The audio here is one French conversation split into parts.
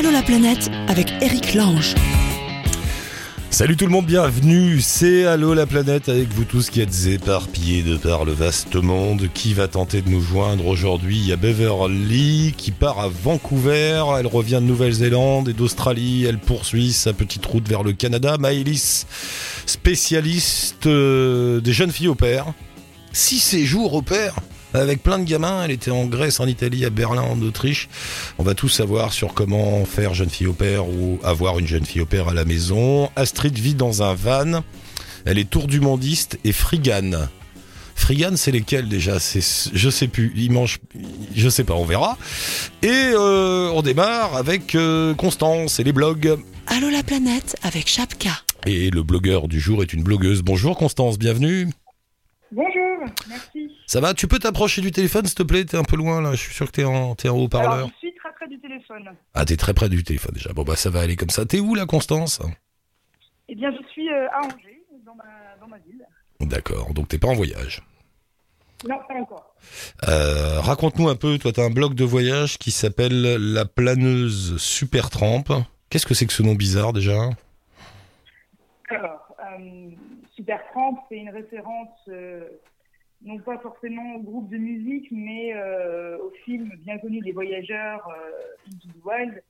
Allô la planète avec Eric Lange. Salut tout le monde, bienvenue, c'est Allô la planète avec vous tous qui êtes éparpillés de par le vaste monde. Qui va tenter de nous joindre aujourd'hui? Il y a Beverly qui part à Vancouver, elle revient de Nouvelle-Zélande et d'Australie, elle poursuit sa petite route vers le Canada. Maëlys, spécialiste euh, des jeunes filles au pair. Six séjours au pair? Avec plein de gamins. Elle était en Grèce, en Italie, à Berlin, en Autriche. On va tout savoir sur comment faire jeune fille au père ou avoir une jeune fille au père à la maison. Astrid vit dans un van. Elle est tour du mondiste et frigane. Frigane, c'est lesquels déjà? C'est, je sais plus. Ils mangent, je sais pas. On verra. Et euh, on démarre avec euh, Constance et les blogs. Allô la planète avec Chapka. Et le blogueur du jour est une blogueuse. Bonjour Constance, bienvenue. Bonjour, merci. Ça va Tu peux t'approcher du téléphone, s'il te plaît? T'es un peu loin là. Je suis sûr que t'es en, t'es en haut-parleur. Je suis très près du téléphone. Ah, t'es très près du téléphone déjà. Bon, bah, ça va aller comme ça. T'es où, là, Constance? Eh bien, je suis euh, à Angers, dans ma, dans ma ville. D'accord, donc t'es pas en voyage? Non, pas encore. Euh, Raconte-nous un peu, toi, t'as un blog de voyage qui s'appelle La Planeuse Super Tramp. Qu'est-ce que c'est que ce nom bizarre déjà? Alors, euh, Supertramp, c'est une référence euh, non pas forcément au groupe de musique, mais euh, au film bien connu des voyageurs euh, Into the Wild.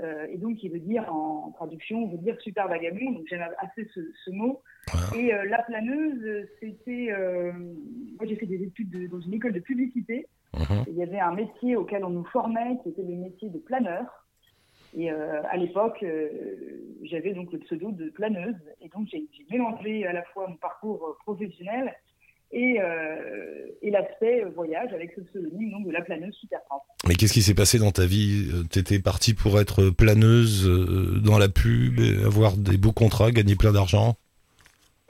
Euh, et donc, qui veut dire, en traduction, veut dire super vagabond. Donc, j'aime assez ce, ce mot. Ouais. Et euh, la planeuse, c'était. moi, j'ai fait des études de- dans une école de publicité. Mhm. Il y avait un métier auquel on nous formait, qui était le métier de planeur. Et euh, à l'époque, euh, j'avais donc le pseudo de planeuse. Et donc, j'ai mélangé à la fois mon parcours professionnel et, euh, et l'aspect euh, voyage avec ce pseudonyme donc, de la planeuse super Tramp. Mais qu'est-ce qui s'est passé dans ta vie Euh, T'étais partie pour être planeuse dans la pub, avoir des beaux contrats, gagner plein d'argent?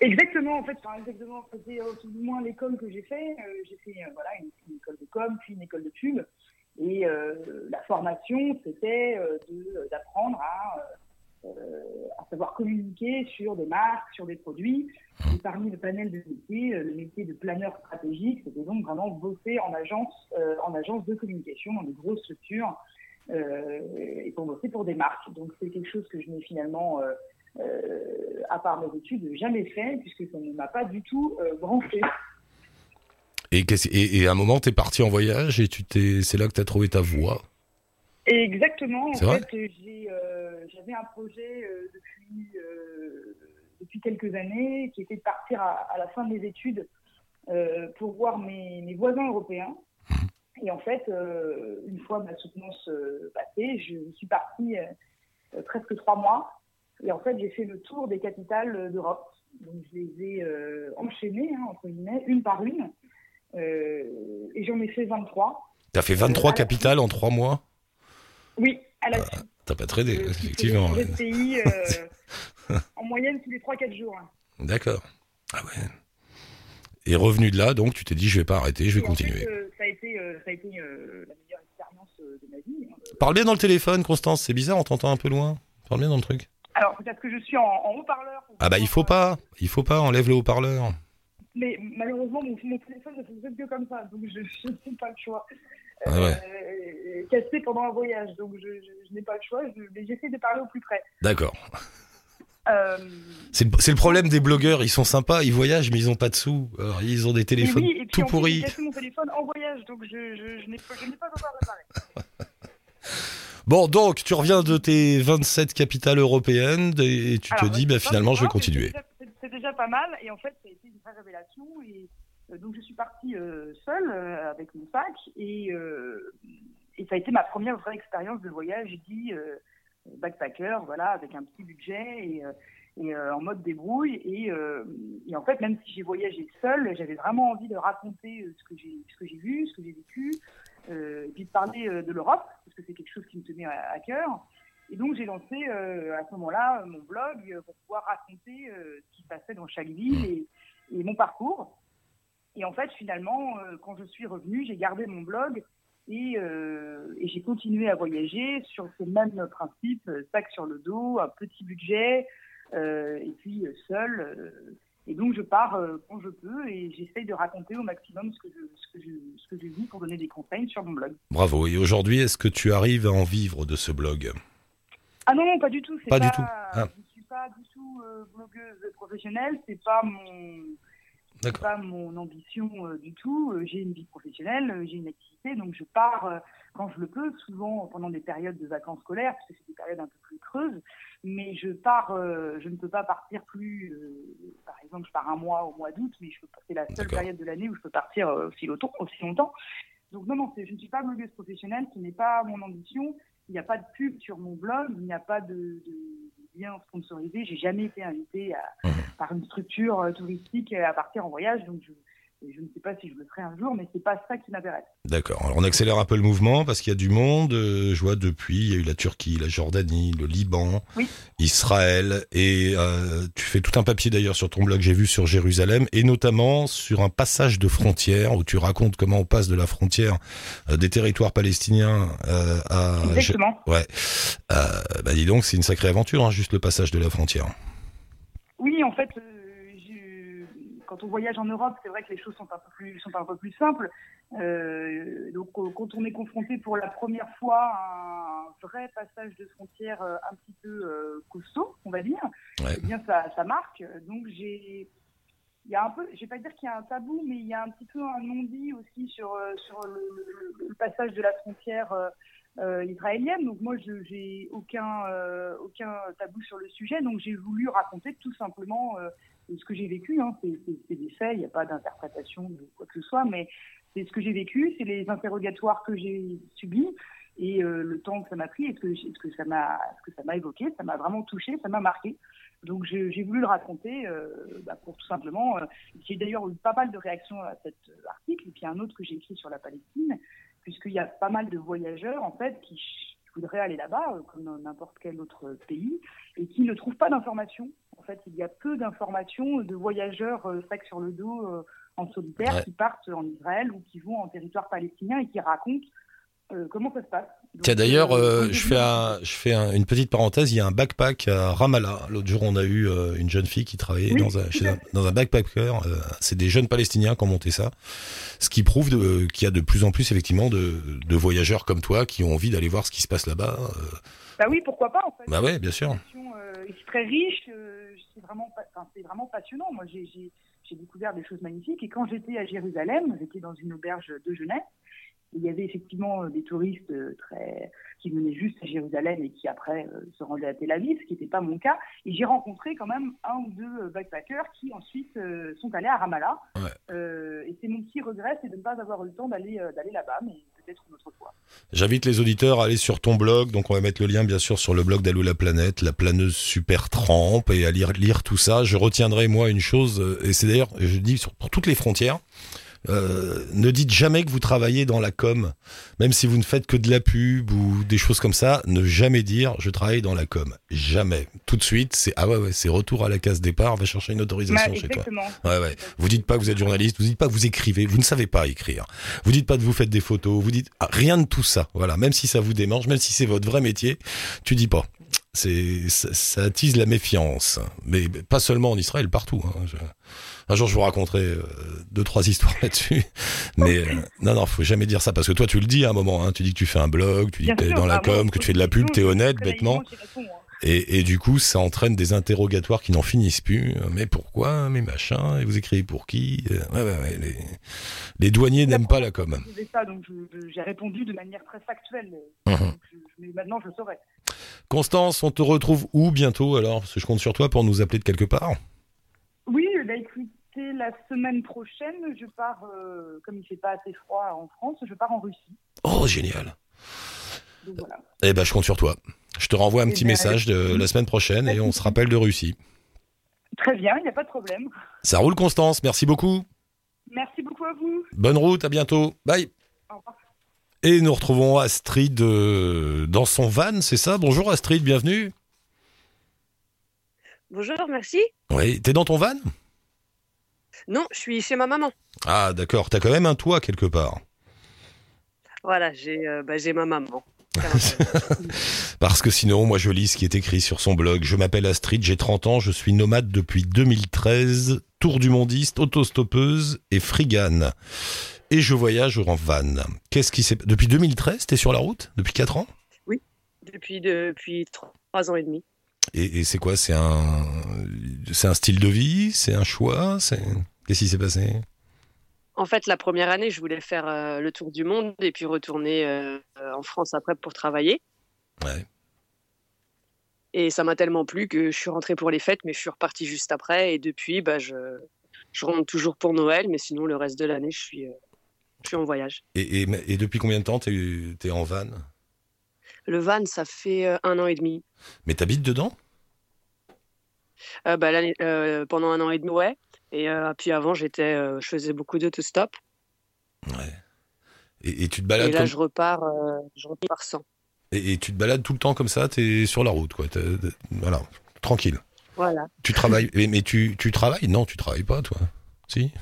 Exactement, en fait, enfin, exactement. C'était plus ou moins l'école que j'ai fait. J'ai fait voilà, une, une école de com, puis une école de pub. Et euh, la formation, c'était d'apprendre à, à savoir communiquer sur des marques, sur des produits. Et parmi le panel de métiers, euh, le métier de planeur stratégique, c'était donc vraiment bosser en agence, euh, en agence de communication dans des grosses structures euh, et pour bosser pour des marques. Donc c'est quelque chose que je n'ai finalement euh, euh, à part mes études, jamais fait, puisque ça ne m'a pas du tout euh, branché. et, et, à un moment, t'es parti en voyage et tu c'est là que t'as trouvé ta voie? Exactement, en fait, euh, euh, j'avais un projet euh, depuis, euh, depuis quelques années qui était de partir à, à la fin de mes études pour voir mes, mes voisins européens. Et en fait, une fois ma soutenance passée, je suis partie presque trois mois. Et en fait, j'ai fait le tour des capitales d'Europe. Donc, je les ai enchaînées, hein, entre guillemets, une par une. Et j'en ai fait 23. T'as fait 23 Euh, capitales en 3 mois? Oui, à la suite. T'as pas tradé, Euh, effectivement. des pays euh, en moyenne tous les 3-4 jours. hein. D'accord. Ah ouais. Et revenu de là, donc tu t'es dit je vais pas arrêter, je vais fait, continuer. euh, ça a été, euh, ça a été euh, la meilleure expérience de ma vie. hein. Parle bien dans le téléphone, Constance, c'est bizarre, on t'entend un peu loin. Parle bien dans le truc. Alors, peut-être que je suis en, en haut-parleur. Ah bah il faut pas, il faut pas, enlève le haut-parleur. Mais malheureusement, mon, mon téléphone ne fonctionne que comme ça, donc je je n'ai pas le choix. Ah ouais. Euh, cassé pendant un voyage, donc je, je- je n'ai pas le choix, je- mais j'essaie de parler au plus près. D'accord. Euh, C'est le, problème des blogueurs, ils sont sympas, ils voyagent mais ils ont pas de sous. Alors, ils ont des téléphones oui, et puis tout pourris. J'ai cassé mon téléphone en voyage, donc je, n'ai pas, encore réparé. Bon, donc tu reviens de tes 27 capitales européennes et tu te dis bah finalement je vais continuer. c'est déjà- pas mal, et en fait, ça a été une vraie révélation. Et donc, je suis partie euh, seule euh, avec mon sac, et, euh, ça a été ma première vraie expérience de voyage, dit euh, backpacker, voilà, avec un petit budget et, euh, euh, en mode débrouille. Et, euh, en fait, même si j'ai voyagé seule, j'avais vraiment envie de raconter euh, ce que j'ai vu, ce que j'ai vécu, euh, puis de parler euh, de l'Europe, parce que c'est quelque chose qui me tenait à, cœur. Et donc j'ai lancé euh, à ce moment-là euh, mon blog euh, pour pouvoir raconter euh, ce qui se passait dans chaque ville et mon parcours. Et en fait, finalement, euh, quand je suis revenue, j'ai gardé mon blog et, euh, et j'ai continué à voyager sur ce même principe, euh, sac sur le dos, un petit budget, euh, et puis seul. et donc je pars quand je peux et j'essaye de raconter au maximum ce que je, ce que je, ce que je vis pour donner des conseils sur mon blog. Bravo. Et aujourd'hui, est-ce que tu arrives à en vivre de ce blog? Ah non, non, pas du tout. Pas du tout. Ah. Je suis pas du tout euh, blogueuse professionnelle. C'est pas mon, c'est pas mon ambition euh, du tout. Euh, j'ai une vie professionnelle, euh, j'ai une activité, donc je pars euh, quand je le peux, souvent pendant des périodes de vacances scolaires, parce que c'est des périodes un peu plus creuses. Mais je pars, euh, je ne peux pas partir plus. euh, par exemple, je pars un mois au mois d'août, mais je peux pas- c'est la seule période de l'année où je peux partir aussi longtemps. Aussi longtemps. Donc non, non, je ne suis pas blogueuse professionnelle, ce n'est pas mon ambition. Il n'y a pas de pub sur mon blog, il n'y a pas de, de, de lien sponsorisé. J'ai jamais été invitée à, Mhm. Par une structure euh, touristique à partir en voyage, donc je, je ne sais pas si je le ferai un jour, mais c'est pas ça qui m'intéresse. D'accord. Alors on accélère un peu le mouvement parce qu'il y a du monde. euh, je vois depuis, il y a eu la Turquie, la Jordanie, le Liban, Oui. Israël. Et euh, tu fais tout un papier d'ailleurs sur ton blog, j'ai vu sur Jérusalem, et notamment sur un passage de frontière où tu racontes comment on passe de la frontière euh, des territoires palestiniens euh, à... Exactement. Ouais. Euh, bah dis donc, c'est une sacrée aventure, hein, juste le passage de la frontière. Oui, en fait, euh, je- quand on voyage en Europe, c'est vrai que les choses sont un peu plus, sont un peu plus simples. Euh, donc, euh, quand on est confronté pour la première fois à un vrai passage de frontière un petit peu costaud, on va dire, Ouais. eh bien, ça, ça marque. Donc, j'ai, il y a un peu, je vais pas dire qu'il y a un tabou, mais il y a un petit peu un non-dit aussi sur sur le, le- le passage de la frontière. Euh, israélienne. Donc moi, je j'ai aucun euh, aucun tabou sur le sujet. Donc j'ai voulu raconter tout simplement euh, ce que j'ai vécu. Hein. C'est des faits. Il n'y a pas d'interprétation de quoi que ce soit, mais c'est ce que j'ai vécu. C'est les interrogatoires que j'ai subis et euh, le temps que ça m'a pris et ce que, ça m'a évoqué. Ça m'a vraiment touché. Ça m'a marqué. Donc j'ai voulu le raconter bah, pour tout simplement. j'ai d'ailleurs eu pas mal de réactions à cet article et puis un autre que j'ai écrit sur la Palestine puisqu'il y a pas mal de voyageurs en fait qui voudraient aller là-bas, euh, comme dans n'importe quel autre pays, et qui ne trouvent pas d'informations. En fait, il y a peu d'informations de voyageurs euh, sac sur le dos euh, en solitaire Ouais. qui partent en Israël ou qui vont en territoire palestinien et qui racontent comment ça se passe? Tiens d'ailleurs, euh, euh, je fais vu- un, je fais un- une petite parenthèse. Il y a un backpack à Ramallah. L'autre jour, on a eu euh, une jeune fille qui travaillait Oui, dans un, chez un- dans un backpacker. euh, c'est des jeunes Palestiniens qui ont monté ça, ce qui prouve qu'il y a de plus en plus effectivement de, de voyageurs comme toi qui ont envie d'aller voir ce qui se passe là-bas. euh. Bah oui, pourquoi pas en fait. Bah ouais, bien sûr. Euh, c'est très riche, euh, c'est vraiment, vraiment passionnant. Moi, j'ai découvert des choses magnifiques. Et quand j'étais à Jérusalem, j'étais dans une auberge de jeunesse. Il y avait effectivement euh, des touristes euh, très qui venaient juste à Jérusalem et qui après euh, se rendaient à Tel Aviv, ce qui n'était pas mon cas. Et j'ai rencontré quand même un ou deux backpackers qui ensuite sont allés à Ramallah. Ouais. Euh, et c'est mon petit regret, c'est de ne pas avoir eu le temps d'aller d'aller là-bas, mais peut-être une autre fois. J'invite les auditeurs à aller sur ton blog. Donc, on va mettre le lien, bien sûr, sur le blog d'Allo la planète, la planeuse super trempe, et à lire, lire tout ça. Je retiendrai, moi, une chose, et c'est d'ailleurs, je dis sur, pour toutes les frontières, euh, ne dites jamais que vous travaillez dans la com, même si vous ne faites que de la pub ou des choses comme ça. Ne jamais dire je travaille dans la com, jamais. Tout de suite, c'est ah ouais ouais, c'est retour à la case départ. Va chercher une autorisation Bah, chez toi. Ouais, ouais. Vous dites pas que vous êtes journaliste, vous dites pas que vous écrivez, vous ne savez pas écrire. Vous dites pas que vous faites des photos, vous dites ah, rien de tout ça. Voilà, même si ça vous démange, même si c'est votre vrai métier, tu dis pas. C'est ça, ça attise la méfiance, mais pas seulement en Israël, partout. hein. Je- Un jour, je vous raconterai euh, deux trois histoires là-dessus, mais euh, non, non, faut jamais dire ça parce que toi, tu le dis à un moment. Hein, tu dis que tu fais un blog, tu dis Bien que t'es sûr, dans la bah, moi, com, que tu fais de la pub, t'es je- honnête, bêtement. Et, et du coup, ça entraîne des interrogatoires qui n'en finissent plus. Mais pourquoi Mais machin Et vous écrivez pour qui Euh, Ouais, ouais, ouais. Les, les douaniers n'aiment pas la com. Ça, donc j'ai répondu de manière très factuelle. Donc, je- je- mais maintenant, je saurais. Constance, on te retrouve où bientôt alors? Parce que je compte sur toi pour nous appeler de quelque part. Oui, bah, la semaine prochaine, je pars, euh, comme il fait pas assez froid en France, je pars en Russie. Oh, génial. Donc voilà. Eh ben, je compte sur toi. Je te renvoie un Eh petit ben, message de la semaine prochaine et on se rappelle de Russie. Très bien, il n'y a pas de problème. Ça roule, Constance. Merci beaucoup. Merci beaucoup à vous. Bonne route. À bientôt. Bye. Au revoir. Et nous retrouvons Astrid euh, dans son van, c'est ça? Bonjour Astrid, bienvenue. Bonjour, merci. Oui, t'es dans ton van? Non, je suis chez ma maman. Ah, d'accord. T'as quand même un toit quelque part. Voilà, j'ai euh, bah, ma maman. Parce que sinon, moi, je lis ce qui est écrit sur son blog. Je m'appelle Astrid, j'ai 30 ans, je suis nomade depuis 2013, tour du mondiste, autostoppeuse et frigane. Et je voyage en van. Qu'est-ce qui s'est... Depuis 2013, t'es sur la route? Depuis 4 ans? Depuis, depuis trois ans et demi. Et, et c'est quoi? C'est un, un style de vie? C'est un choix? C'est Qu'est-ce qui s'est passé? En fait, la première année, je voulais faire euh, le tour du monde et puis retourner euh, en France après pour travailler. Ouais. Et ça m'a tellement plu que je suis rentrée pour les fêtes, mais je suis repartie juste après. Et depuis, bah, je, je rentre toujours pour Noël, mais sinon, le reste de l'année, je suis, euh, je suis en voyage. Et, et, et depuis combien de temps t'es es en van? Le van, ça fait un an et demi. Mais t'habites dedans? Bah, pendant un an et demi, ouais. Et euh, puis avant, j'étais, euh, je faisais beaucoup d'autostop. Ouais. Et, et tu te Et balades là, comme- je repars, euh, je repars sans. et, et tu te balades tout le temps comme ça T'es sur la route, quoi. Voilà, tranquille. Voilà. Tu travailles mais, mais tu, tu travailles? Non, tu travailles pas, toi. Si?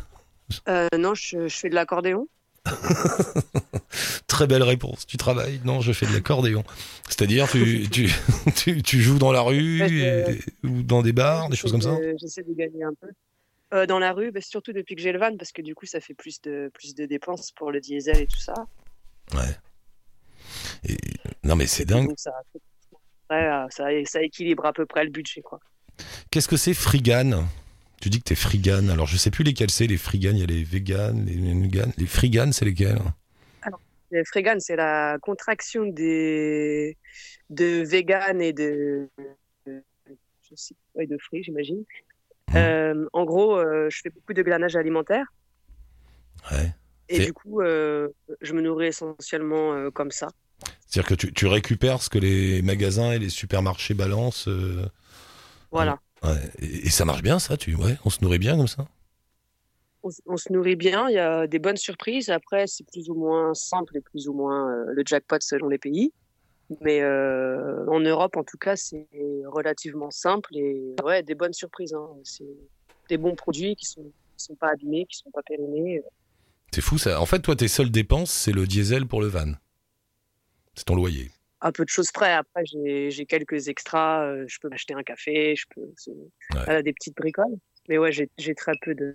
Euh, non, je, je fais de l'accordéon. Très belle réponse. Tu travailles? Non, je fais de l'accordéon. C'est-à-dire, tu, tu, tu, tu joues dans la rue et- ou dans des bars, des choses comme ça? J'essaie de gagner un peu. Euh, dans la rue, bah, surtout depuis que j'ai le van, parce que du coup, ça fait plus de, plus de dépenses pour le diesel et tout ça. Ouais. Et- non, mais c'est dingue. Ça, ouais, euh, ça, ça équilibre à peu près le budget. Quoi. Qu'est-ce que c'est frigane? Tu dis que t'es frigane. Alors, je sais plus lesquels c'est. Les friganes, il y a les véganes, les nuganes. Les friganes, c'est lesquels? Les Freegan, c'est la contraction des de vegan et de, je sais, de free, j'imagine. Mhm. Euh, en gros, euh, je fais beaucoup de glanage alimentaire Ouais. et du coup, euh, je me nourris essentiellement comme ça. C'est-à-dire que tu, tu récupères ce que les magasins et les supermarchés balancent. Voilà. ouais. Et, et ça marche bien, ça tu... ouais, On se nourrit bien comme ça? On, se nourrit bien, il y a des bonnes surprises. Après, c'est plus ou moins simple et plus ou moins euh, le jackpot selon les pays. Mais euh, en Europe, en tout cas, c'est relativement simple et ouais, des bonnes surprises. Hein. C'est des bons produits qui sont, qui sont pas abîmés, qui sont pas périmés. C'est fou ça. En fait, toi, tes seules dépenses, c'est le diesel pour le van. C'est ton loyer. À peu de choses près. Après, j'ai quelques extras. euh, je peux m'acheter un café, je peux voilà, des petites bricoles. Mais ouais, j'ai très peu de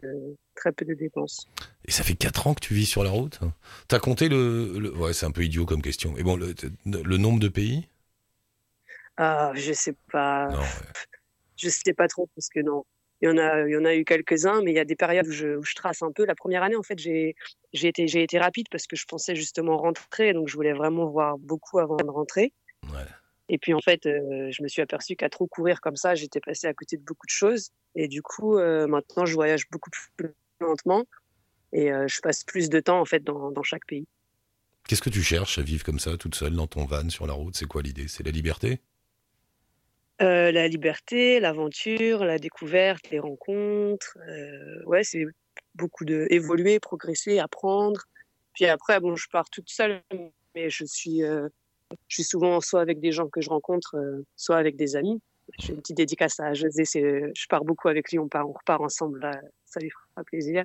très peu de dépenses. Et ça fait 4 ans que tu vis sur la route T'as compté le, le- Ouais, c'est un peu idiot comme question. Mais bon, le, le nombre de pays? Ah, je sais pas. Non. ouais. Je sais pas trop parce que non. Il y en a, il y en a eu quelques-uns, mais il y a des périodes où je, où je trace un peu. La première année, en fait, j'ai, j'ai été, j'ai été rapide parce que je pensais justement rentrer, donc je voulais vraiment voir beaucoup avant de rentrer. Ouais. Et puis en fait, euh, je me suis aperçu qu'à trop courir comme ça, j'étais passé à côté de beaucoup de choses. Et du coup, euh, maintenant, je voyage beaucoup plus lentement et euh, je passe plus de temps en fait dans, dans chaque pays. Qu'est-ce que tu cherches à vivre comme ça, toute seule, dans ton van, sur la route? C'est quoi l'idée? C'est la liberté? La liberté, l'aventure, la découverte, les rencontres. Ouais, c'est beaucoup de évoluer, progresser, apprendre. Puis après, bon, je pars toute seule, mais je suis, je suis souvent soit avec des gens que je rencontre, euh, soit avec des amis. J'ai une petite dédicace à José, je pars beaucoup avec lui, on part, on repart ensemble, ça lui fera plaisir.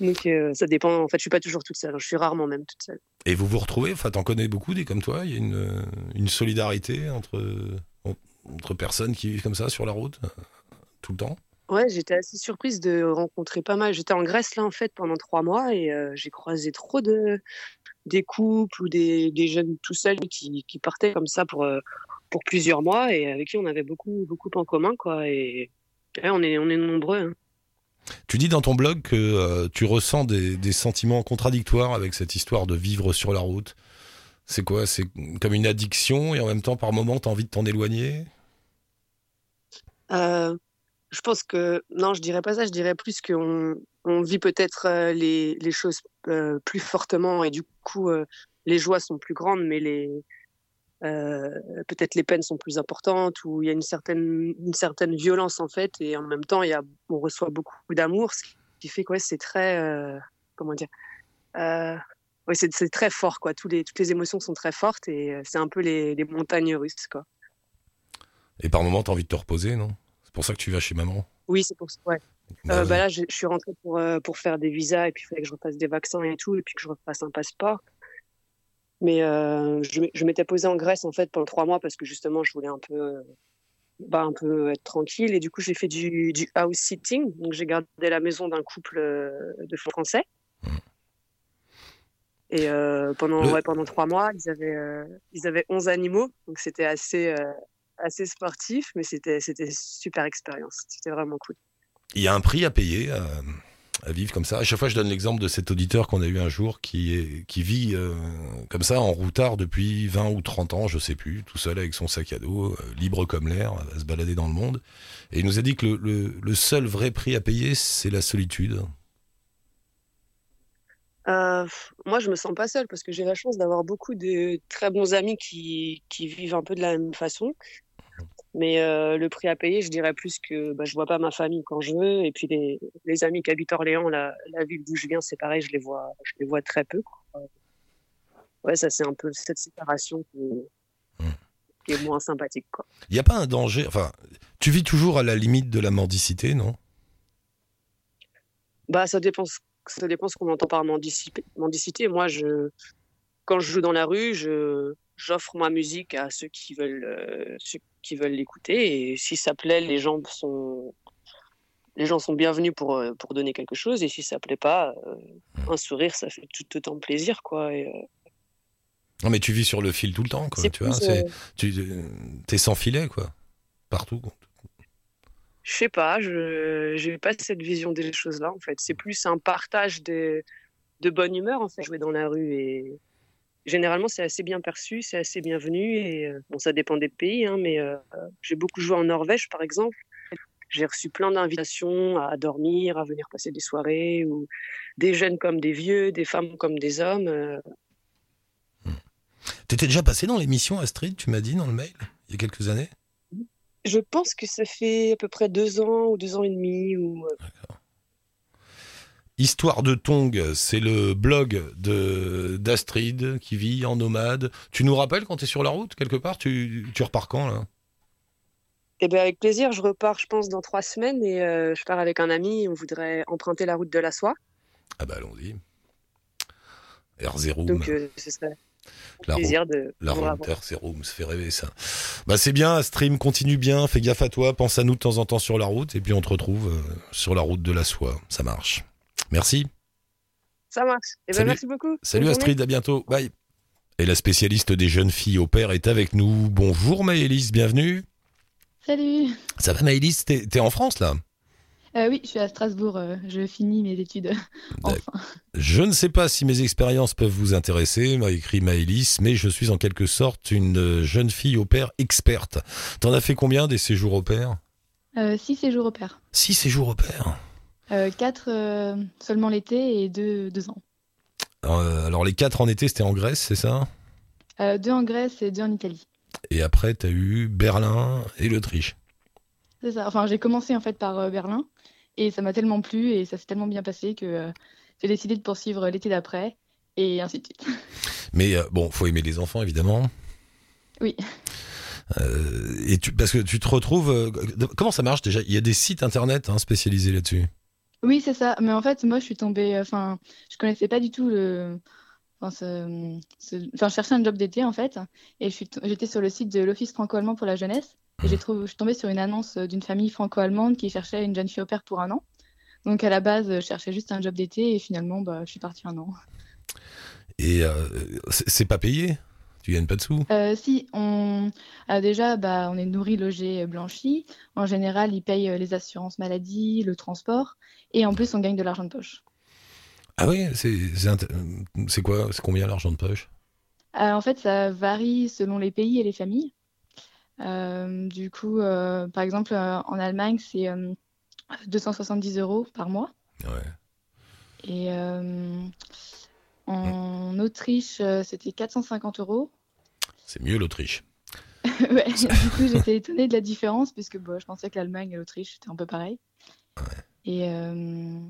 Donc euh, ça dépend. En fait, je suis pas toujours toute seule. Je suis rarement même toute seule. Et vous vous retrouvez Enfin, t'en connais beaucoup des comme toi Il y a une, euh, une solidarité entre, entre personnes qui vivent comme ça sur la route tout le temps? Ouais, j'étais assez surprise de rencontrer pas mal. J'étais en Grèce là en fait pendant trois mois et euh, j'ai croisé trop de des couples ou des, des jeunes tout seuls qui, qui partaient comme ça pour pour plusieurs mois et avec qui on avait beaucoup beaucoup en commun quoi et ouais, on est on est nombreux. hein. Tu dis dans ton blog que euh, tu ressens des, des sentiments contradictoires avec cette histoire de vivre sur la route. C'est quoi? C'est comme une addiction et en même temps, par moment, tu as envie de t'en éloigner? Euh, je pense que non, je dirais pas ça. Je dirais plus qu'on on vit peut-être euh, les, choses euh, plus fortement et du coup euh, les joies sont plus grandes, mais les peut-être les peines sont plus importantes ou il y a une certaine violence en fait et en même temps il y a on reçoit beaucoup d'amour, ce qui fait que c'est très comment dire c'est très fort quoi. Tous les toutes les émotions sont très fortes et c'est un peu les, les montagnes russes quoi. Et par moment, tu as envie de te reposer, non? C'est pour ça que tu vas chez maman Oui, c'est pour ça. Ouais. Bah Euh, bah là, je, je suis rentrée pour, euh, pour faire des visas et puis il fallait que je repasse des vaccins et tout, et puis que je repasse un passeport. Mais euh, je, m'étais posée en Grèce en fait pendant trois mois parce que justement, je voulais un peu, bah, un peu être tranquille. Et du coup, j'ai fait du, du house sitting. Donc, j'ai gardé la maison d'un couple de Français. Mhm. Et pendant, Le- ouais, pendant trois mois, ils avaient, ils avaient 11 animaux. Donc c'était assez, assez sportif, mais c'était c'était super expérience. C'était vraiment cool. Il y a un prix à payer à, à vivre comme ça. À chaque fois, je donne l'exemple de cet auditeur qu'on a eu un jour qui, qui vit euh, comme ça en routard depuis 20 ou 30 ans, je sais plus, tout seul avec son sac à dos, euh, libre comme l'air, à se balader dans le monde. Et il nous a dit que le- le seul vrai prix à payer, c'est la solitude. Euh, moi, je me sens pas seule parce que j'ai la chance d'avoir beaucoup de très bons amis qui, qui vivent un peu de la même façon. Mais euh, le prix à payer, je dirais plus que bah, je vois pas ma famille quand je veux. Et puis les, les amis qui habitent Orléans, la, la ville d'où je viens, c'est pareil, je les vois, je les vois très peu. quoi. Ouais, ça c'est un peu cette séparation qui, Hmm. qui est moins sympathique. Il n'y a pas un danger. Enfin, tu vis toujours à la limite de la mendicité, non? Bah, ça dépend, ça dépend ce qu'on entend par mendicité. mendicité. Moi, je, quand je joue dans la rue, je, j'offre ma musique à ceux qui veulent, euh, ceux qui veulent l'écouter. Et si ça plaît, les gens sont, les gens sont bienvenus pour, euh, pour donner quelque chose. Et si ça plaît pas, euh, un sourire, ça fait tout autant plaisir, quoi. Et, Non, mais tu vis sur le fil tout le temps, quoi. vois, tu es sans filet, quoi. Partout. Je sais pas, je j'ai pas cette vision des choses-là en fait. C'est plus un partage de, bonne humeur en fait. Jouer dans la rue et généralement c'est assez bien perçu, c'est assez bienvenu et euh, bon ça dépend des pays hein, mais euh, j'ai beaucoup joué en Norvège par exemple. J'ai reçu plein d'invitations à dormir, à venir passer des soirées ou des jeunes comme des vieux, des femmes comme des hommes. euh, T'étais déjà passé dans l'émission Astrid, tu m'as dit dans le mail, il y a quelques années? Je pense que ça fait à peu près deux ans ou deux ans et demi ou euh, Histoire de Tong, c'est le blog de d'Astrid qui vit en nomade. Tu nous rappelles quand tu es sur la route quelque part? Tu, tu repars quand là? Eh bien, avec plaisir, je repars, je pense, dans trois semaines et euh, je pars avec un ami. On voudrait emprunter la route de la soie. Ah bah allons-y. R0, Donc, euh, ce serait la, plaisir de la revoir. R0, ça fait rêver ça. Bah c'est bien, Astrid, continue bien, fais gaffe à toi, pense à nous de temps en temps sur la route et puis on te retrouve euh, sur la route de la soie. Ça marche. Merci. Ça marche. Eh ben, Salut. merci beaucoup. Salut Bonne journée. Astrid, à bientôt. Bye. Et la spécialiste des jeunes filles au père est avec nous. Bonjour Maëlys, bienvenue. Salut Ça va Maëlys T'es t'es en France là? Euh, Oui, je suis à Strasbourg, euh, je finis mes études. enfin. Je ne sais pas si mes expériences peuvent vous intéresser, m'a écrit Maëlys, mais je suis en quelque sorte une euh, jeune fille au père experte. T'en as fait combien des séjours au Euh, six séjours au pair. Six séjours au. Euh, quatre seulement l'été et deux, deux ans. Alors les quatre en été, c'était en Grèce, c'est ça? Deux en Grèce et deux en Italie. Et après, t'as eu Berlin et l'Autriche. C'est ça. Enfin, j'ai commencé en fait par euh, Berlin et ça m'a tellement plu et ça s'est tellement bien passé que euh, j'ai décidé de poursuivre l'été d'après et ainsi de suite. Mais euh, bon, faut aimer les enfants, évidemment. Oui. Euh, et tu, parce que tu te retrouves. euh, comment ça marche déjà? Il y a des sites internet hein, spécialisés là-dessus. Oui, c'est ça. Mais en fait, moi, je suis tombée. Enfin, je connaissais pas du tout le. Enfin, ce- ce- enfin, je cherchais un job d'été en fait, et j'étais sur le site de l'Office franco-allemand pour la jeunesse, et j'ai je suis tombée sur une annonce d'une famille franco-allemande qui cherchait une jeune fille au pair pour un an. Donc à la base, je cherchais juste un job d'été, et finalement, bah, je suis partie un an. Et euh, c'est pas payé? Tu gagnes pas de sous? Euh, si on euh, déjà, bah, on est nourri, logé, blanchi. En général, ils payent euh, les assurances maladie, le transport, et en plus, on gagne de l'argent de poche. Ah oui C'est quoi C'est combien l'argent de poche? Euh, en fait, ça varie selon les pays et les familles. Euh, du coup, euh, par exemple, en Allemagne, c'est euh, 270 euros par mois. Ouais. Et en Autriche, euh, c'était 450 euros. C'est mieux l'Autriche. Ouais, du coup, j'étais étonnée de la différence, puisque bon, je pensais que l'Allemagne et l'Autriche, c'était un peu pareil. Et euh,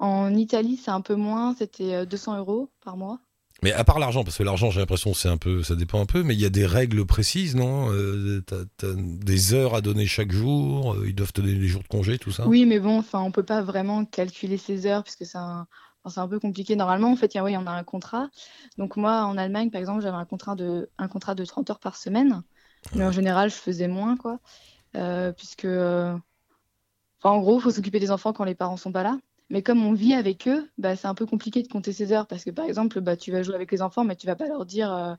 en Italie, c'est un peu moins, c'était euh, 200 euros par mois. Mais à part l'argent, parce que l'argent, j'ai l'impression, c'est un peu, ça dépend un peu, mais il y a des règles précises, non? Euh, des heures à donner chaque jour, euh, ils doivent te donner les jours de congé, tout ça? Oui, mais bon, enfin, on peut pas vraiment calculer ses heures puisque c'est un, enfin, c'est un peu compliqué. Normalement, en fait, il y a, oui, on a un contrat. Donc moi, en Allemagne, par exemple, j'avais un contrat de, un contrat de 30 heures par semaine. Mais en général, je faisais moins, quoi. Euh, puisque, euh, enfin, en gros, il faut s'occuper des enfants quand les parents sont pas là. Mais comme on vit avec eux, bah, c'est un peu compliqué de compter ses heures parce que par exemple, bah, tu vas jouer avec les enfants, mais tu vas pas leur dire euh,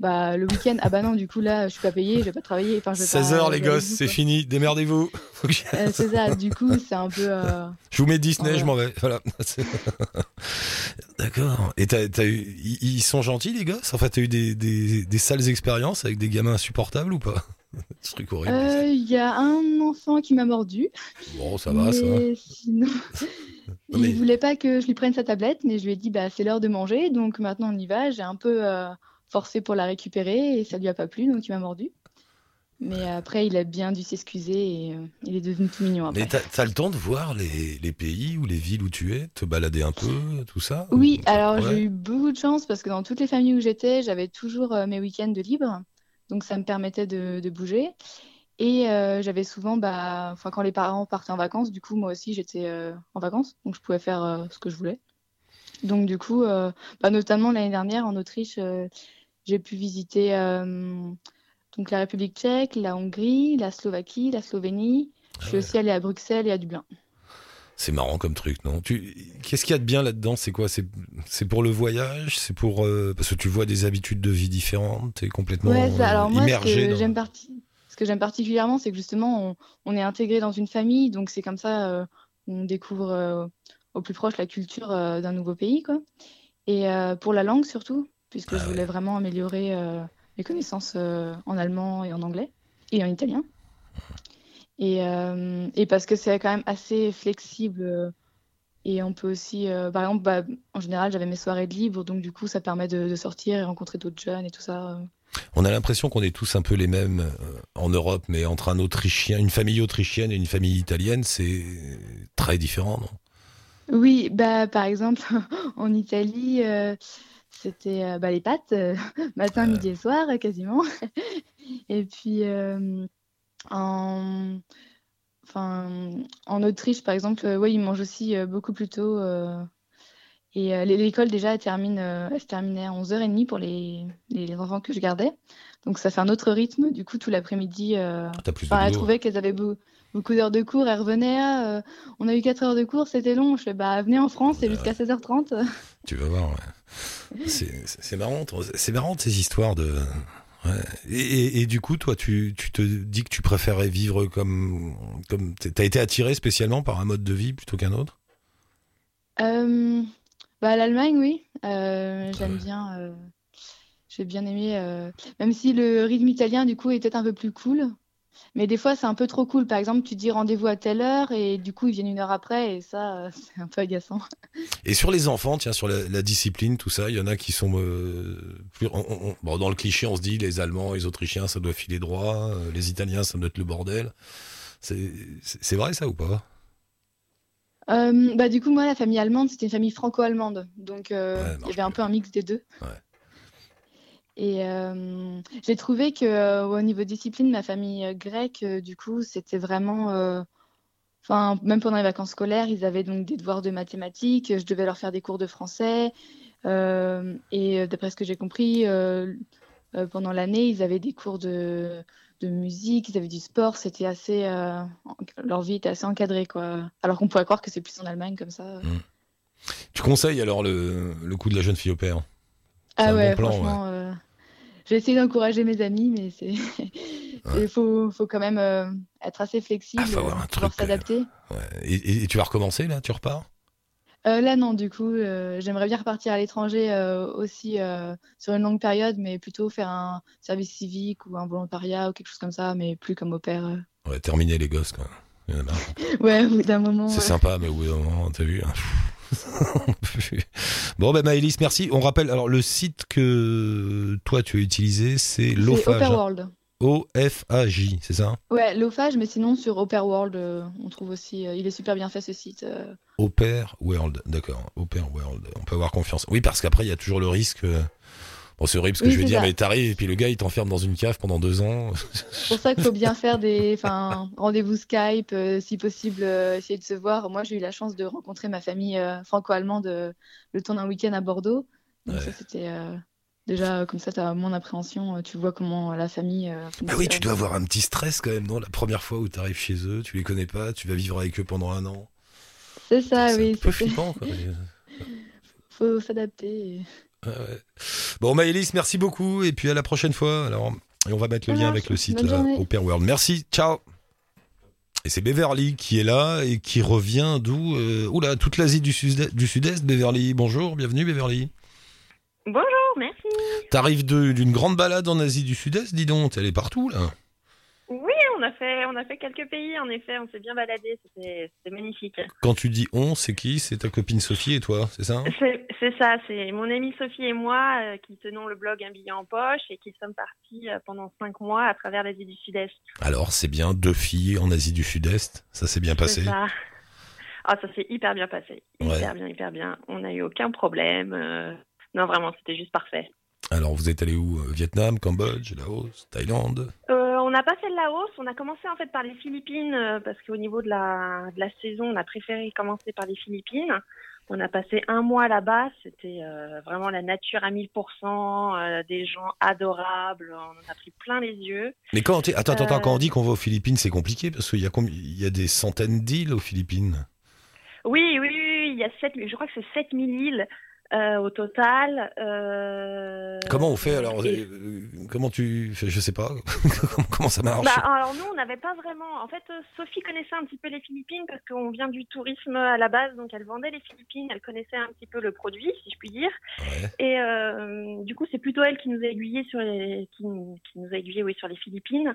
bah, le week-end, ah bah non, du coup là, je suis pas payé, je vais pas travailler. Enfin, je vais 16 pas heures les gosses, c'est fini, démerdez-vous. Euh, c'est ça, du coup, c'est un peu. euh, Je vous mets Disney, Voilà. je m'en vais. Voilà. D'accord. Et t'as, t'as eu, ils sont gentils les gosses? Enfin, t'as eu des, des, des sales expériences avec des gamins insupportables ou pas? Ce truc horrible. euh, Il y a un enfant qui m'a mordu. Bon, ça va, ça. mais mais- il voulait pas que je lui prenne sa tablette, mais je lui ai dit bah c'est l'heure de manger, donc maintenant on y va. J'ai un peu euh, forcé pour la récupérer et ça lui a pas plu, donc il m'a mordu. Mais après, il a bien dû s'excuser et euh, il est devenu tout mignon après. Mais t'as, t'as le temps de voir les, les pays ou les villes où tu es, te balader un peu, tout ça Oui, Ou- alors Ouais. j'ai eu beaucoup de chance parce que dans toutes les familles où j'étais, j'avais toujours euh, mes week-ends de libre, donc ça me permettait de, de bouger. Et euh, j'avais souvent, bah, quand les parents partaient en vacances, du coup moi aussi j'étais euh, en vacances, donc je pouvais faire euh, ce que je voulais. Donc du coup, bah, notamment l'année dernière en Autriche, j'ai pu visiter donc la République tchèque, la Hongrie, la Slovaquie, la Slovénie. Je suis Ouais. aussi allée à Bruxelles et à Dublin. C'est marrant comme truc, non? Tu... Qu'est-ce qu'il y a de bien là-dedans? C'est quoi? C'est... pour le voyage? C'est pour parce que tu vois des habitudes de vie différentes? T'es complètement Ouais, ça, alors moi, immergé dans- j'aime parti- ce que j'aime particulièrement, c'est que justement, on, on est intégré dans une famille, donc c'est comme ça, euh, on découvre euh, au plus proche la culture euh, d'un nouveau pays, quoi. Et pour la langue surtout, puisque Ah je voulais vraiment améliorer mes connaissances en allemand et en anglais et en italien. Et, et parce que c'est quand même assez flexible. et on peut aussi, par exemple, bah, en général, j'avais mes soirées de libre, donc du coup, ça permet de, de sortir et rencontrer d'autres jeunes et tout ça. On a l'impression qu'on est tous un peu les mêmes euh, en Europe, mais entre un Autrichien, une famille autrichienne et une famille italienne, c'est très différent, non? Oui, bah par exemple en Italie, euh, c'était euh, bah, les pâtes euh, matin, midi et soir quasiment. Et puis en enfin en Autriche par exemple, ouais, ils mangent aussi beaucoup plus tôt. Et euh, l'é- l'école déjà elle termine, euh, elle se terminait à 11h30 pour les, les enfants que je gardais. Donc ça fait un autre rythme. Du coup tout l'après-midi. euh, elle trouvait qu'elles avaient beau- beaucoup d'heures de cours. Elle revenait, ah, euh, on a eu 4 heures de cours, c'était long. Je fais, bah, venez en France, c'est jusqu'à 16h30. Tu vas voir. ouais. C'est marrant, c'est marrant ces histoires de. ouais. Et, et- et du coup, toi, tu, tu te dis que tu préférais vivre comme comme t'as été attiré spécialement par un mode de vie plutôt qu'un autre? Bah, l'Allemagne, oui. Euh, j'aime bien. euh, j'ai bien aimé. euh, même si le rythme italien, du coup, est peut-être un peu plus cool. Mais des fois, c'est un peu trop cool. Par exemple, tu dis rendez-vous à telle heure et du coup, ils viennent une heure après et ça, euh, c'est un peu agaçant. Et sur les enfants, tiens, sur la, la discipline, tout ça, il y en a qui sont euh, plus. on- on- bon, dans le cliché, on se dit les Allemands, les Autrichiens, ça doit filer droit, euh, les Italiens, ça doit être le bordel. C'est c'est- c'est vrai ça ou pas? Euh, bah, du coup, moi, la famille allemande, c'était une famille franco-allemande. Donc, euh, Ouais, il y avait un peu un mix des deux. Ouais. Et euh, j'ai trouvé que au niveau discipline, ma famille grecque, du coup, c'était vraiment. Enfin, même pendant les vacances scolaires, ils avaient donc des devoirs de mathématiques. Je devais leur faire des cours de français. et d'après ce que j'ai compris, pendant l'année, ils avaient des cours de, de musique, ils avaient du sport. C'était assez. euh, leur vie était assez encadrée, quoi. Alors qu'on pourrait croire que c'est plus en Allemagne comme ça. Tu conseilles alors le, le coup de la jeune fille au père? Ah ouais, bon plan, franchement, euh, j'ai essayé d'encourager mes amis, mais c'est il faut, faut quand même euh, être assez flexible, Ah, faut avoir un pouvoir truc, quand même. s'adapter. Ouais. Et, et- et tu vas recommencer là? Tu repars? Euh, là, non, du coup, euh, j'aimerais bien repartir à l'étranger euh, aussi sur une longue période, mais plutôt faire un service civique ou un volontariat ou quelque chose comme ça, mais plus comme au père. Ouais, terminer les gosses, quoi. Il y en a marre. Ouais, au bout d'un moment. C'est sympa, mais au bout d'un moment, t'as vu hein. Bon, ben Maëlys, merci. On rappelle, alors le site que toi tu as utilisé, c'est l'OFAGE. World. O-F-A-J, c'est ça Ouais, l'OFAGE, mais sinon sur Opera World, euh, on trouve aussi. euh, il est super bien fait ce site. euh. Opera World, d'accord. Opera World. On peut avoir confiance. Oui, parce qu'après, il y a toujours le risque. euh, Bon, c'est horrible ce que Oui, je vais dire, ça. mais t'arrives et puis le gars il t'enferme dans une cave pendant deux ans. C'est pour ça qu'il faut bien faire des enfin, rendez-vous Skype, euh, si possible, essayer de se voir. Moi, j'ai eu la chance de rencontrer ma famille franco-allemande le temps d'un week-end à Bordeaux. Donc, Ouais. ça, c'était déjà comme ça, tu as moins d'appréhension. euh, Tu vois comment la famille. euh, Bah oui, tu dois avoir un petit stress quand même, non? La première fois où t'arrives chez eux, tu les connais pas, tu vas vivre avec eux pendant un an. C'est ça, C'est oui. un peu c'est- flippant. Quoi. Faut s'adapter. Ouais, ouais. Bon, Maëlys, merci beaucoup. Et puis à la prochaine fois. Alors, et on va mettre le Ça lien marche. avec le site là. Au World. Merci. Ciao. Et c'est Beverly qui est là et qui revient d'où euh, Oula, toute l'Asie du Sud- du Sud-Est, Beverly. Bonjour, bienvenue, Beverly. Bonjour, merci. T'arrives d'une grande balade en Asie du Sud-Est, dis donc. T'es allé partout, là. Oui, on a fait, on a fait quelques pays, en effet, on s'est bien baladé, c'était magnifique. Quand tu dis on, c'est qui? C'est ta copine Sophie et toi, c'est ça? C'est ça, c'est mon amie Sophie et moi euh, qui tenons le blog Un billet en poche et qui sommes partis euh, pendant cinq mois à travers l'Asie du Sud-Est. Alors, c'est bien deux filles en Asie du Sud-Est? Ça s'est bien passé? Ça. Ah, ça s'est hyper bien passé. Ouais. Hyper bien, hyper bien. On n'a eu aucun problème. euh, Non, vraiment, c'était juste parfait. Alors, vous êtes allé où Euh, Vietnam, Cambodge, Laos, Thaïlande? Euh, on n'a pas fait le Laos, on a commencé en fait par les Philippines euh, parce qu'au niveau de la, de la saison, on a préféré commencer par les Philippines. On a passé un mois là-bas, c'était euh, vraiment la nature à 1000%, euh, des gens adorables, on en a pris plein les yeux. Mais quand attends, attends, attends, quand on dit qu'on va aux Philippines, c'est compliqué parce qu'il y a il y a des centaines d'îles aux Philippines. Oui, oui, oui, oui, il y a 7, je crois que c'est 7000 îles euh, au total. euh, Comment on fait alors et- euh, Comment tu Je sais pas. comment, ça marche Bah, alors nous, on n'avait pas vraiment. En fait, euh, Sophie connaissait un petit peu les Philippines parce qu'on vient du tourisme à la base, donc elle vendait les Philippines, elle connaissait un petit peu le produit, si je puis dire. Ouais. Et euh, du coup, c'est plutôt elle qui nous a aiguillés sur les, qui, nous- qui nous a aiguillés, oui, sur les Philippines.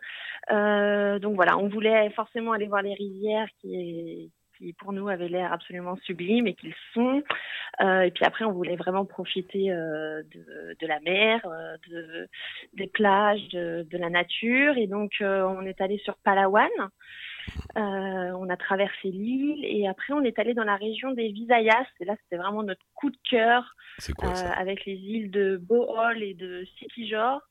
Euh, donc voilà, on voulait forcément aller voir les rivières qui qui pour nous avaient l'air absolument sublimes et qu'ils sont. Euh, et puis après, on voulait vraiment profiter euh, de, de la mer, euh, de, des plages, de, de la nature. Et donc, on est allé sur Palawan. On a traversé l'île et après, on est allé dans la région des Visayas. Et là, c'était vraiment notre coup de cœur quoi avec les îles de Bohol et de Sikijor.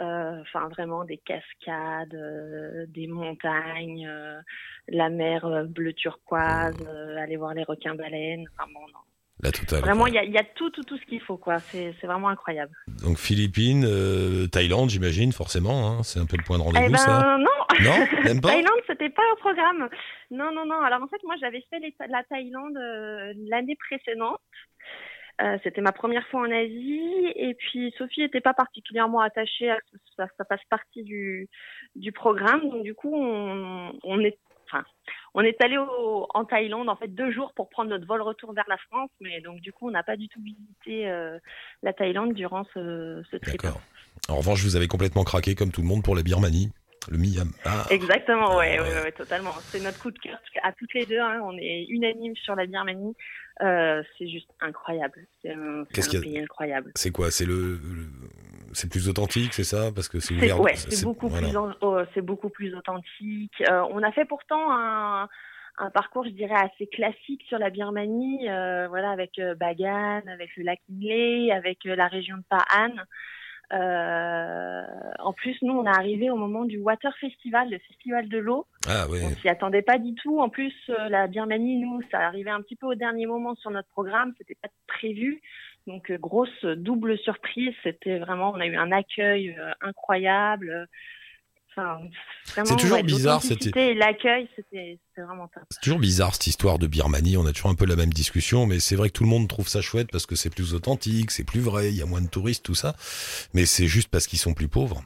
Euh, Enfin, vraiment des cascades, euh, des montagnes, euh, la mer bleu turquoise, aller voir les requins baleines. Enfin, bon, non. La totale. Vraiment, il y a, il y a tout, tout, tout ce qu'il faut, quoi. C'est c'est vraiment incroyable. Donc Philippines, euh, Thaïlande, j'imagine forcément. hein, c'est un peu le point de rendez-vous, Eh ben ça. non, Non, même pas. Thaïlande, c'était pas au programme. Non, non, non. Alors en fait, moi, j'avais fait les- la Thaïlande euh, l'année précédente. Euh, c'était ma première fois en Asie et puis Sophie n'était pas particulièrement attachée à ce que ça, ça fasse partie du, du programme. Donc du coup, on, on est, enfin, on est allé en Thaïlande en fait deux jours pour prendre notre vol retour vers la France. Mais donc du coup, on n'a pas du tout visité euh, la Thaïlande durant ce, ce trip. D'accord. En revanche, vous avez complètement craqué comme tout le monde pour la Birmanie, le Myanmar. Exactement, ouais, Ah, ouais, ouais. ouais, totalement. C'est notre coup de cœur à toutes les deux. hein. On est unanimes sur la Birmanie. Euh, c'est juste incroyable. C'est un, Qu'est-ce un pays incroyable. C'est quoi? C'est le, le- c'est plus authentique, c'est ça? Parce que c'est ouvert. ouais, c'est beaucoup voilà. oh, c'est beaucoup plus authentique. Euh, on a fait pourtant un, un parcours, je dirais, assez classique sur la Birmanie, euh, voilà, avec euh, Bagan, avec le lac Inle, avec euh, la région de Pa'an. Euh, en plus, nous, on est arrivé au moment du Water Festival, le festival de l'eau. Ah ouais. On s'y attendait pas du tout. En plus, euh, la Birmanie, nous, ça arrivait un petit peu au dernier moment sur notre programme. C'était pas prévu. Donc, euh, grosse double surprise. C'était vraiment, on a eu un accueil euh, incroyable. Enfin, C'est toujours ouais, bizarre, et l'accueil, c'était c'était vraiment top. C'est toujours bizarre cette histoire de Birmanie, on a toujours un peu la même discussion, mais c'est vrai que tout le monde trouve ça chouette parce que c'est plus authentique, c'est plus vrai, il y a moins de touristes, tout ça. Mais c'est juste parce qu'ils sont plus pauvres.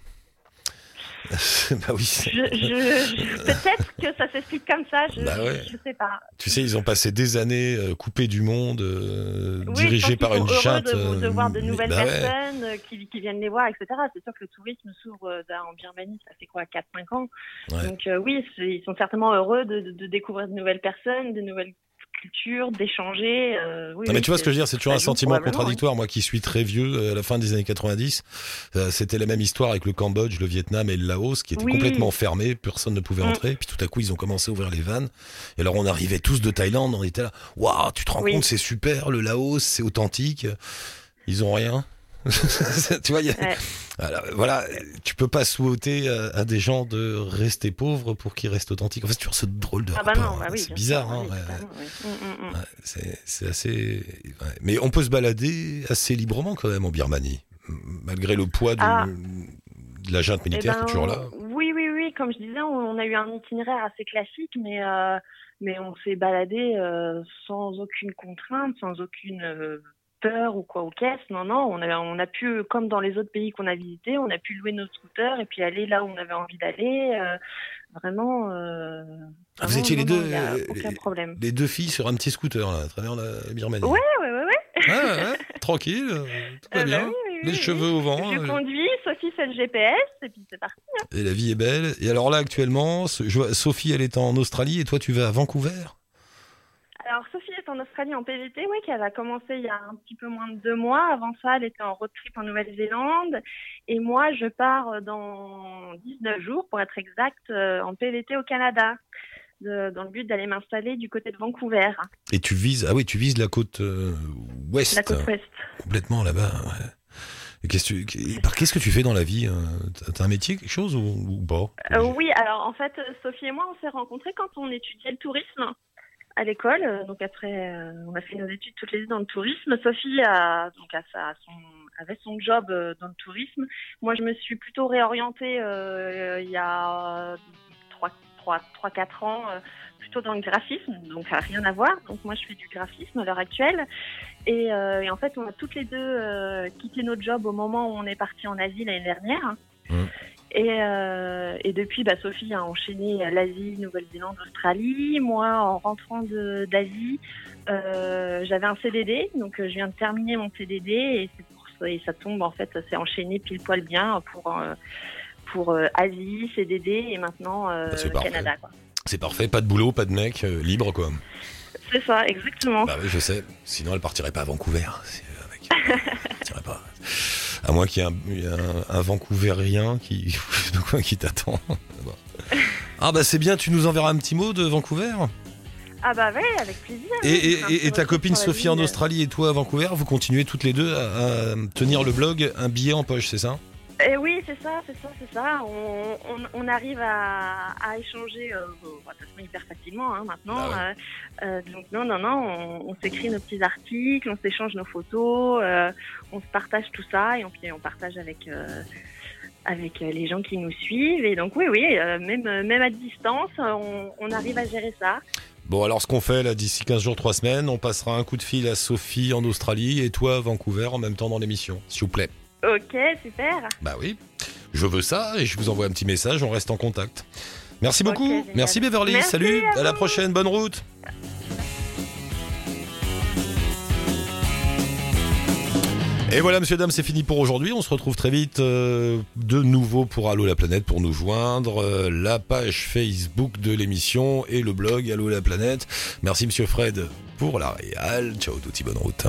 bah oui. peut-être que ça s'explique comme ça. Je, Bah ouais. je sais pas. Tu sais, ils ont passé des années euh, coupés du monde, euh, Oui, dirigés par une sont heureux chatte. de, de euh, voir de nouvelles bah personnes qui, qui viennent les voir, etc. C'est sûr que le tourisme s'ouvre là, en Birmanie, ça fait quoi, 4-5 ans. Ouais. Donc euh, oui, ils sont certainement heureux de, de- de découvrir de nouvelles personnes, de nouvelles cultures, d'échanger. euh, oui, Non mais tu vois ce que je veux dire, c'est toujours un sentiment contradictoire. Moi qui suis très vieux, euh, à la fin des années 90, euh, c'était la même histoire avec le Cambodge, le Vietnam et le Laos qui étaient Oui. complètement fermés, personne ne pouvait Mm. entrer. Puis tout à coup, ils ont commencé à ouvrir les vannes. Et alors on arrivait tous de Thaïlande, on était là, waouh, tu te rends compte, c'est super, le Laos, c'est authentique. Ils ont rien. tu vois, a- Ouais. voilà, voilà, tu peux pas souhaiter à, des gens de rester pauvres pour qu'ils restent authentiques. En fait, c'est toujours ce drôle de Ah bah rapport, bah hein. oui, c'est bizarre. sûr, hein, oui, ouais, totalement, oui. Ouais, c'est assez. Mais on peut se balader assez librement quand même en Birmanie, malgré le poids du- Ah. de la junte Eh militaire ben, qui est toujours là. Oui, oui, oui. comme je disais, on, a eu un itinéraire assez classique, mais euh, mais on s'est baladé euh, sans aucune contrainte, sans aucune euh, peur ou quoi au caisse. Non, non, on a, on a pu, comme dans les autres pays qu'on a visités, on a pu louer nos scooters et puis aller là où on avait envie d'aller. Euh, vraiment, euh, Ah, vous étiez les deux, non, euh, aucun les- problème. Les deux filles sur un petit scooter, là, à travers la Birmanie. Ouais, ouais, ouais, ouais. Tranquille, tout va Euh, bah bien. oui, oui, Les oui, cheveux au vent. Je conduis, Sophie fait le GPS et puis c'est parti. Et la vie est belle. Et alors là, actuellement, ce- je vois- Sophie, elle est en Australie et toi, tu vas à Vancouver? Alors Sophie en Australie en PVT, oui, qu'elle a commencé il y a un petit peu moins de deux mois. Avant ça, elle était en road trip en Nouvelle-Zélande. Et moi, je pars dans 19 jours, pour être exact, euh, en PVT au Canada, de- dans le but d'aller m'installer du côté de Vancouver, Et tu vises, ah oui, tu vises la côte euh, ouest. la côte ouest. Complètement là-bas. ouais. Qu'est-ce que tu, par- qu'est-ce que tu fais dans la vie euh, T'as- T'as un métier, quelque chose ou, ou pas? Euh, oui, alors en fait, Sophie et moi, on s'est rencontrés quand on étudiait le tourisme à l'école. Donc après, euh, on a fait nos études toutes les deux dans le tourisme. Sophie a, donc a sa- son, avait son job euh, dans le tourisme. Moi, je me suis plutôt réorientée euh, il y a 3-4 ans, euh, plutôt dans le graphisme, donc ça rien à voir. Donc moi, je fais du graphisme à l'heure actuelle. Et, euh, et en fait, on a toutes les deux euh, quitté notre job au moment où on est parti en Asie l'année dernière. Mhm. Et, euh, et depuis, bah, Sophie a enchaîné l'Asie, Nouvelle-Zélande, Australie. Moi, en rentrant d'Asie, euh, j'avais un CDD, donc euh, je viens de terminer mon CDD et, c'est pour ça, et ça tombe en fait, ça s'est enchaîné pile poil bien pour euh, pour Asie, CDD et maintenant Bah, c'est. Canada. C'est parfait, pas de boulot, pas de mec, libre quoi. C'est ça, exactement. Bah oui, je sais. Sinon, elle partirait pas à Vancouver. C'est avec- Elle partirait pas. À moins qu'il y ait un, un, un Vancouvérien qui, t'attend. Ah bah c'est bien, tu nous enverras un petit mot de Vancouver? Ah bah ouais, avec plaisir. Et, oui, ta copine Sophie en. Australie et toi à Vancouver, vous continuez toutes les deux à, à tenir le blog un billet en poche, c'est ça? Eh oui, c'est ça, c'est ça, c'est ça. On, on, on arrive à, à échanger euh, bon, de toute façon hyper facilement hein, maintenant. Ah Euh, euh, donc non, non, non, on, on s'écrit nos petits articles, on s'échange nos photos, euh, on se partage tout ça et on, puis on partage avec avec les gens qui nous suivent. Et donc oui, oui, même même à distance, on, on arrive à gérer ça. Bon alors ce qu'on fait là d'ici 15 jours, 3 semaines, on passera un coup de fil à Sophie en Australie et toi à Vancouver en même temps dans l'émission, s'il vous plaît. Ok, super. Bah oui, je veux ça et je vous envoie un petit message, on reste en contact. Merci beaucoup, merci Beverly, Merci salut, à à la prochaine, bonne route. Et voilà, monsieur, dame, c'est fini pour aujourd'hui. On se retrouve très vite euh, de nouveau pour Allo la planète pour nous joindre. euh, la page Facebook de l'émission et le blog Allo la planète. Merci, monsieur Fred, pour la réal. Ciao, touti, bonne route.